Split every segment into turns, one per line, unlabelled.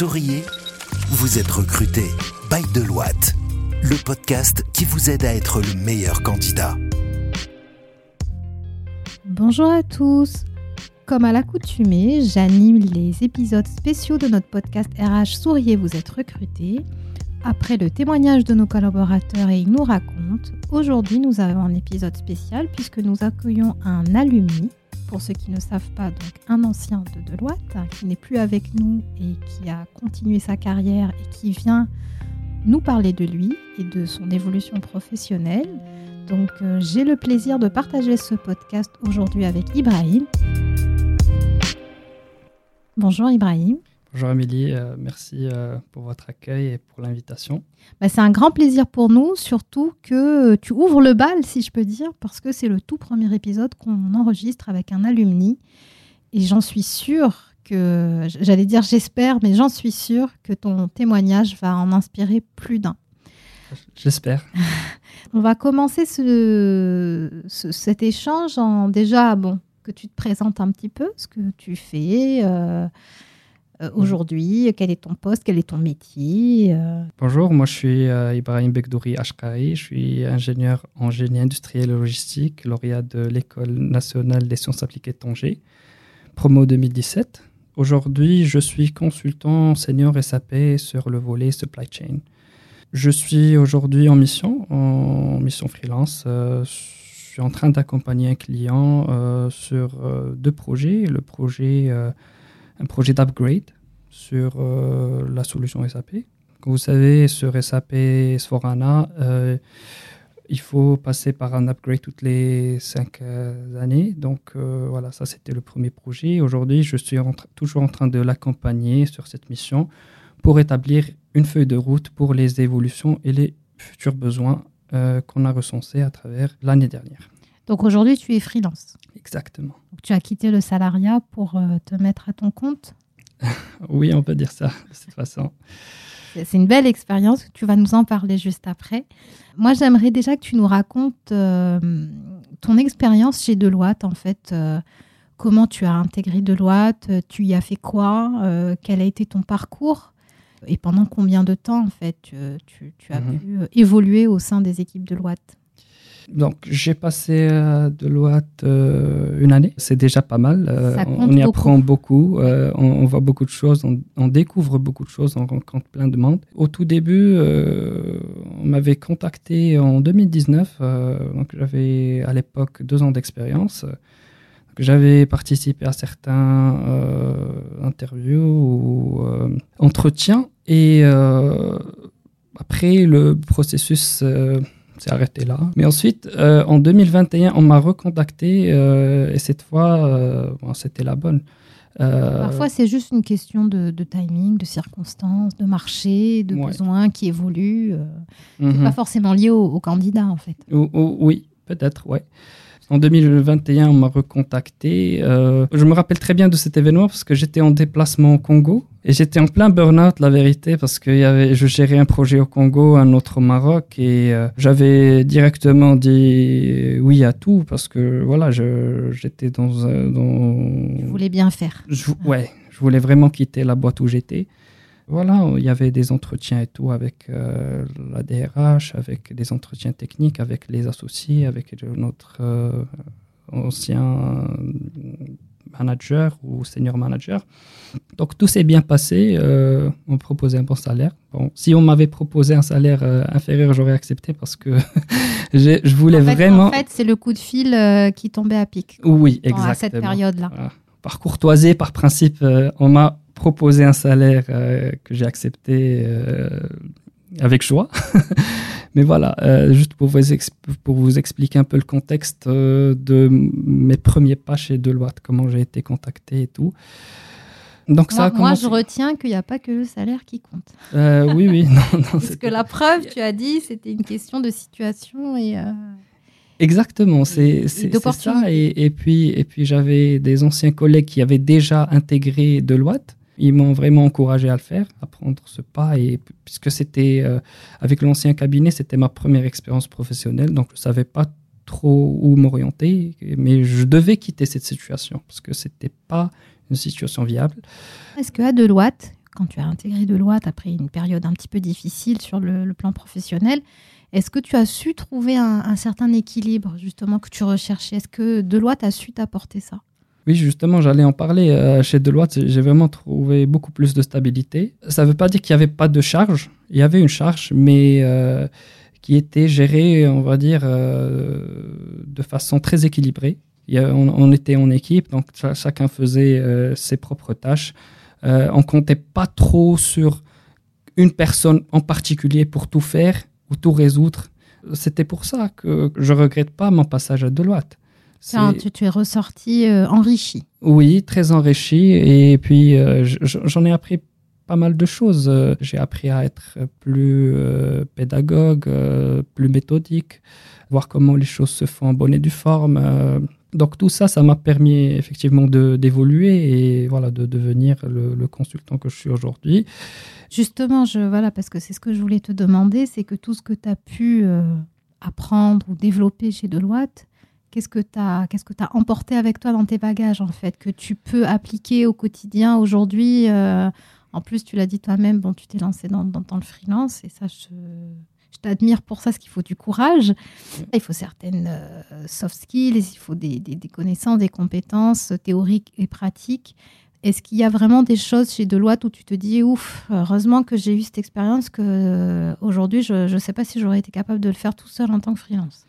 Souriez, vous êtes recruté by Deloitte, le podcast qui vous aide à être le meilleur candidat.
Bonjour à tous. Comme à l'accoutumée, j'anime les épisodes spéciaux de notre podcast RH Souriez, vous êtes recruté. Après le témoignage de nos collaborateurs et ils nous racontent, aujourd'hui nous avons un épisode spécial puisque nous accueillons un alumni pour ceux qui ne savent pas, donc un ancien de Deloitte qui n'est plus avec nous et qui a continué sa carrière et qui vient nous parler de lui et de son évolution professionnelle. Donc euh, j'ai le plaisir de partager ce podcast aujourd'hui avec Ibrahim. Bonjour Ibrahim.
Bonjour Amélie, euh, merci euh, pour votre accueil et pour l'invitation.
Bah, c'est un grand plaisir pour nous, surtout que tu ouvres le bal, si je peux dire, parce que c'est le tout premier épisode qu'on enregistre avec un alumni. Et j'en suis sûre que, j'allais dire j'espère, mais j'en suis sûre que ton témoignage va en inspirer plus d'un.
J'espère.
On va commencer ce, cet échange en déjà, bon, que tu te présentes un petit peu, ce que tu fais. Euh, aujourd'hui Quel est ton poste Quel est ton métier euh?
Bonjour, moi je suis euh, Ibrahim Bekdouri Ashkari. Je suis ingénieur en génie industriel et logistique, lauréat de l'École nationale des sciences appliquées de Tanger, promo 2017. Aujourd'hui, je suis consultant senior SAP sur le volet supply chain. Je suis aujourd'hui en mission, en mission freelance. je suis en train d'accompagner un client sur deux projets. Le projet un projet d'upgrade sur euh, la solution SAP. Comme vous savez, sur SAP Sforana, euh, il faut passer par un upgrade toutes les cinq euh, années. Donc voilà, ça c'était le premier projet. Aujourd'hui, je suis toujours en train de l'accompagner sur cette mission pour établir une feuille de route pour les évolutions et les futurs besoins qu'on a recensés à travers l'année dernière.
Donc aujourd'hui, tu es freelance.
Exactement.
tu as quitté le salariat pour te mettre à ton compte
oui, on peut dire ça de cette façon.
C'est une belle expérience, tu vas nous en parler juste après. Moi, j'aimerais déjà que tu nous racontes euh, ton expérience chez Deloitte, en fait. Euh, comment tu as intégré Deloitte, tu y as fait quoi, euh, quel a été ton parcours? Et pendant combien de temps, en fait, tu, as mhm. pu évoluer au sein des équipes Deloitte?
Donc, j'ai passé à Deloitte euh, une année. C'est déjà pas mal. Euh, on y apprend beaucoup. Euh, on, voit beaucoup de choses. On, découvre beaucoup de choses. On rencontre plein de monde. Au tout début, on m'avait contacté en 2019. donc, j'avais à l'époque deux ans d'expérience. J'avais participé à certains interviews ou entretiens. Et après, le processus c'est arrêté là. Mais ensuite, euh, en 2021, on m'a recontacté euh, et cette fois, euh, c'était la bonne.
Parfois, c'est juste une question de, timing, de circonstances, de marché, de besoins qui évoluent. Mhm. Pas forcément lié au, au, candidat, en fait.
oui, peut-être, ouais. En 2021, on m'a recontacté. Euh, je me rappelle très bien de cet événement parce que j'étais en déplacement au Congo et j'étais en plein burn-out, la vérité, parce que y avait, je gérais un projet au Congo, un autre au Maroc et euh, j'avais directement dit oui à tout parce que voilà, j'étais dans, dans.
Tu voulais bien faire.
ouais, je voulais vraiment quitter la boîte où j'étais voilà, il y avait des entretiens et tout avec euh, la DRH, avec des entretiens techniques avec les associés, avec notre euh, ancien manager ou senior manager. Donc tout s'est bien passé. Euh, on proposait un bon salaire. Bon, si on m'avait proposé un salaire inférieur, j'aurais accepté parce que je, voulais vraiment. En
fait, c'est le coup de fil qui tombait à pic.
Oui, exactement. À
cette période-là.
Par courtoisie, par principe, on m'a proposé un salaire euh, que j'ai accepté euh, avec joie. Mais voilà, euh, juste pour vous, pour vous expliquer un peu le contexte de mes premiers pas chez Deloitte, comment j'ai été contacté et tout.
Donc moi, ça moi, je retiens qu'il n'y a pas que le salaire qui compte.
oui, oui. Non,
Parce que la preuve, tu as dit, c'était une question de situation et.
Exactement, c'est ça. Et, et, puis, et puis j'avais des anciens collègues qui avaient déjà intégré Deloitte ils m'ont vraiment encouragé à le faire, à prendre ce pas. Et puisque c'était euh, avec l'ancien cabinet, c'était ma première expérience professionnelle, donc je ne savais pas trop où m'orienter, mais je devais quitter cette situation parce que c'était pas une situation viable.
Est-ce qu'à Deloitte, quand tu as intégré Deloitte après une période un petit peu difficile sur le, plan professionnel, est-ce que tu as su trouver un, certain équilibre justement que tu recherchais? Est-ce que Deloitte a su t'apporter ça?
Oui, justement, j'allais en parler. Euh, chez Deloitte, j'ai vraiment trouvé beaucoup plus de stabilité. Ça ne veut pas dire qu'il n'y avait pas de charge. Il y avait une charge, mais euh, qui était gérée, on va dire, euh, de façon très équilibrée. on, était en équipe, donc chacun faisait ses propres tâches. on ne comptait pas trop sur une personne en particulier pour tout faire ou tout résoudre. C'était pour ça que je regrette pas mon passage à Deloitte.
Tu, tu, es ressorti euh, enrichi.
Oui, très enrichi. Et puis, euh, j'en ai appris pas mal de choses. Euh, j'ai appris à être plus pédagogue, plus méthodique, voir comment les choses se font en bonne et due forme. donc tout ça, ça m'a permis effectivement d'évoluer et voilà de devenir le, le, consultant que je suis aujourd'hui.
Justement, je, voilà, parce que c'est ce que je voulais te demander, c'est que tout ce que tu as pu apprendre ou développer chez Deloitte, Qu'est-ce que tu as, qu'est-ce que as emporté avec toi dans tes bagages, en fait, que tu peux appliquer au quotidien aujourd'hui euh, En plus, tu l'as dit toi-même, bon, tu t'es lancé dans, dans, le freelance, et ça, je, je t'admire pour ça, parce qu'il faut du courage. Il faut certaines euh, soft skills, il faut des, des, connaissances, des compétences théoriques et pratiques. Est-ce qu'il y a vraiment des choses chez Deloitte où tu te dis, ouf, heureusement que j'ai eu cette expérience, que euh, aujourd'hui, je ne sais pas si j'aurais été capable de le faire tout seul en tant que freelance?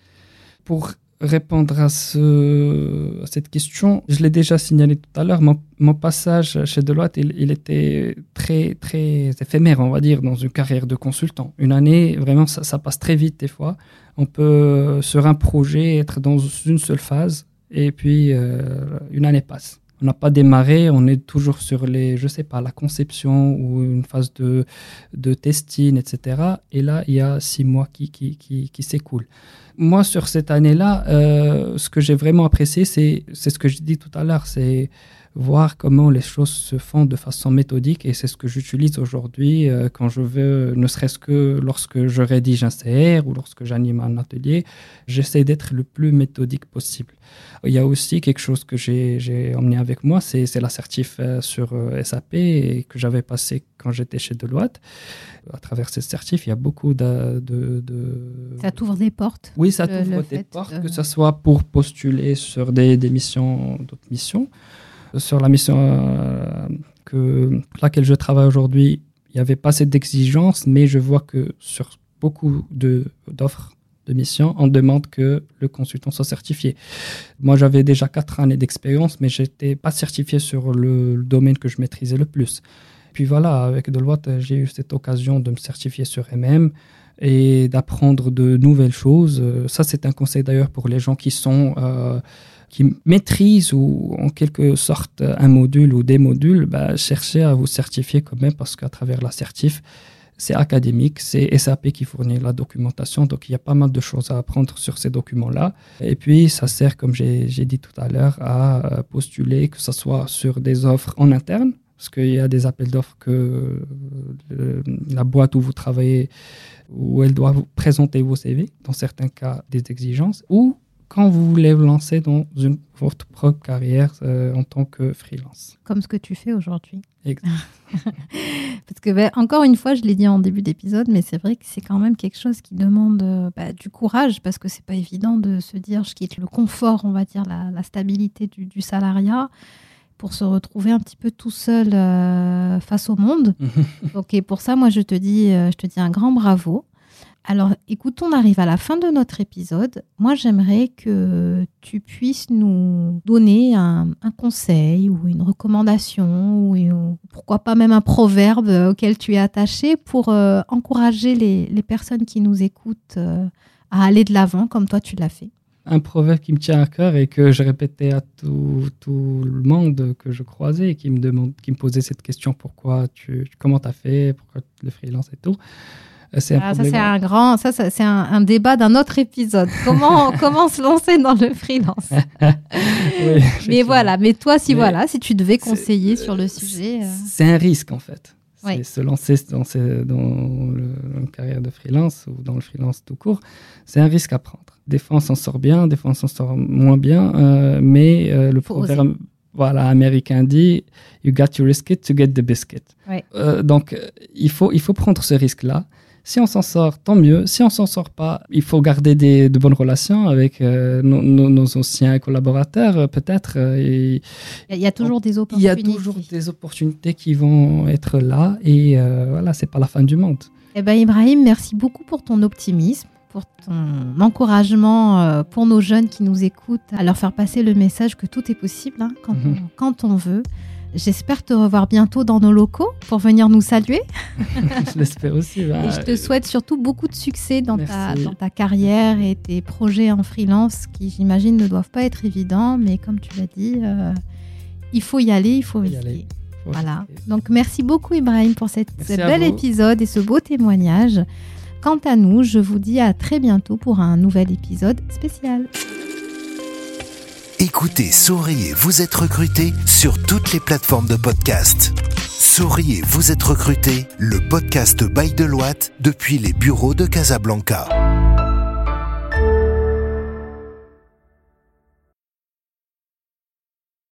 Pour répondre à, ce, à cette question, je l'ai déjà signalé tout à l'heure, mon, mon, passage chez Deloitte, il, il, était très, très éphémère, on va dire, dans une carrière de consultant. Une année, vraiment, ça, ça passe très vite des fois. On peut, sur un projet, être dans une seule phase, et puis euh, une année passe. On n'a pas démarré, on est toujours sur les, je sais pas, la conception ou une phase de, de testing, etc. Et là, il y a six mois qui, qui, qui, qui s'écoulent moi, sur cette année-là, euh, ce que j'ai vraiment apprécié, c'est ce que je dis tout à l'heure, c'est voir comment les choses se font de façon méthodique et c'est ce que j'utilise aujourd'hui euh, quand je veux, ne serait-ce que lorsque je rédige un CR ou lorsque j'anime un atelier, j'essaie d'être le plus méthodique possible. Il y a aussi quelque chose que j'ai emmené avec moi, c'est l'assertif euh, sur SAP et que j'avais passé quand j'étais chez Deloitte à travers ces certifs, il y a beaucoup de...
Ça t'ouvre des portes
Oui, ça t'ouvre des portes, que ce soit pour postuler sur des, des missions, d'autres missions. Sur la mission euh, que, laquelle je travaille aujourd'hui, il n'y avait pas cette exigence, mais je vois que sur beaucoup d'offres de, missions, on demande que le consultant soit certifié. Moi, j'avais déjà quatre années d'expérience, mais je n'étais pas certifié sur le domaine que je maîtrisais le plus. Puis voilà, avec Deloitte, j'ai eu cette occasion de me certifier sur MM et d'apprendre de nouvelles choses. Ça, c'est un conseil d'ailleurs pour les gens qui sont euh, qui maîtrisent ou en quelque sorte un module ou des modules. Bah, cherchez à vous certifier quand même parce qu'à travers la certif, c'est académique, c'est SAP qui fournit la documentation, donc il y a pas mal de choses à apprendre sur ces documents-là. Et puis, ça sert, comme j'ai dit tout à l'heure, à postuler, que ce soit sur des offres en interne, parce qu'il y a des appels d'offres que euh, la boîte où vous travaillez, où elle doit vous présenter vos CV, dans certains cas des exigences, ou quand vous voulez vous lancer dans une, votre propre carrière euh, en tant que freelance.
Comme ce que tu fais aujourd'hui. Parce que, ben, encore une fois, je l'ai dit en début d'épisode, mais c'est vrai que c'est quand même quelque chose qui demande euh, bah, du courage, parce que c'est pas évident de se dire je quitte le confort, on va dire, la, stabilité du, du salariat pour se retrouver un petit peu tout seul euh, face au monde. Donc, et pour ça, moi, je te dis, je te dis un grand bravo. Alors, écoute, on arrive à la fin de notre épisode. Moi, j'aimerais que tu puisses nous donner un, conseil ou une recommandation ou pourquoi pas même un proverbe auquel tu es attaché pour euh, encourager les, personnes qui nous écoutent à aller de l'avant comme toi tu l'as fait
un proverbe qui me tient à cœur et que je répétais à tout, tout le monde que je croisais et qui me, demande, qui me posait cette question pourquoi tu, comment tu as fait, pourquoi le freelance et tout.
Euh, c'est ah, ça, c'est un grand, ça, c'est un, débat d'un autre épisode. Comment, comment se lancer dans le freelance? Mais voilà, mais toi, si voilà, si tu devais conseiller sur le sujet.
Euh. C'est un risque en fait. Se lancer dans, dans le, une carrière de freelance ou dans le freelance tout court, c'est un risque à prendre. Des fois, on s'en sort bien, des fois, on s'en sort moins bien, euh, mais euh, le proverbe, Voilà, américain dit You got to risk it to get the biscuit. Euh, donc, euh, il faut, il faut prendre ce risque-là. Si on s'en sort, tant mieux. Si on s'en sort pas, il faut garder des, de bonnes relations avec euh, nos, nos- nos anciens collaborateurs. euh, Peut-être euh,
Il y a- toujours des
il y
opportunités.
a toujours des opportunités qui vont être là et euh, voilà, c'est pas la fin du monde.
Eh ben, Ibrahim, merci beaucoup pour ton optimisme, pour ton encouragement pour nos jeunes qui nous écoutent, à leur faire passer le message que tout est possible hein, quand,
Mhm.
on, quand on veut. J'espère te revoir bientôt dans nos locaux pour venir nous saluer.
je l'espère aussi. bah,
Et je te souhaite surtout beaucoup de succès dans ta,
Merci.
dans ta carrière et tes projets en freelance qui, j'imagine, ne doivent pas être évidents. Mais comme tu l'as dit, euh, il faut y aller, il faut
y aller. faut
Voilà. Donc merci beaucoup Ibrahim pour cette, ce bel
vous.
épisode et ce beau témoignage. Quant à nous, je vous dis à très bientôt pour un nouvel épisode spécial.
Écoutez Souriez, vous êtes recruté sur toutes les plateformes de podcast. Souriez, vous êtes recruté, le podcast by Deloitte depuis les bureaux de Casablanca.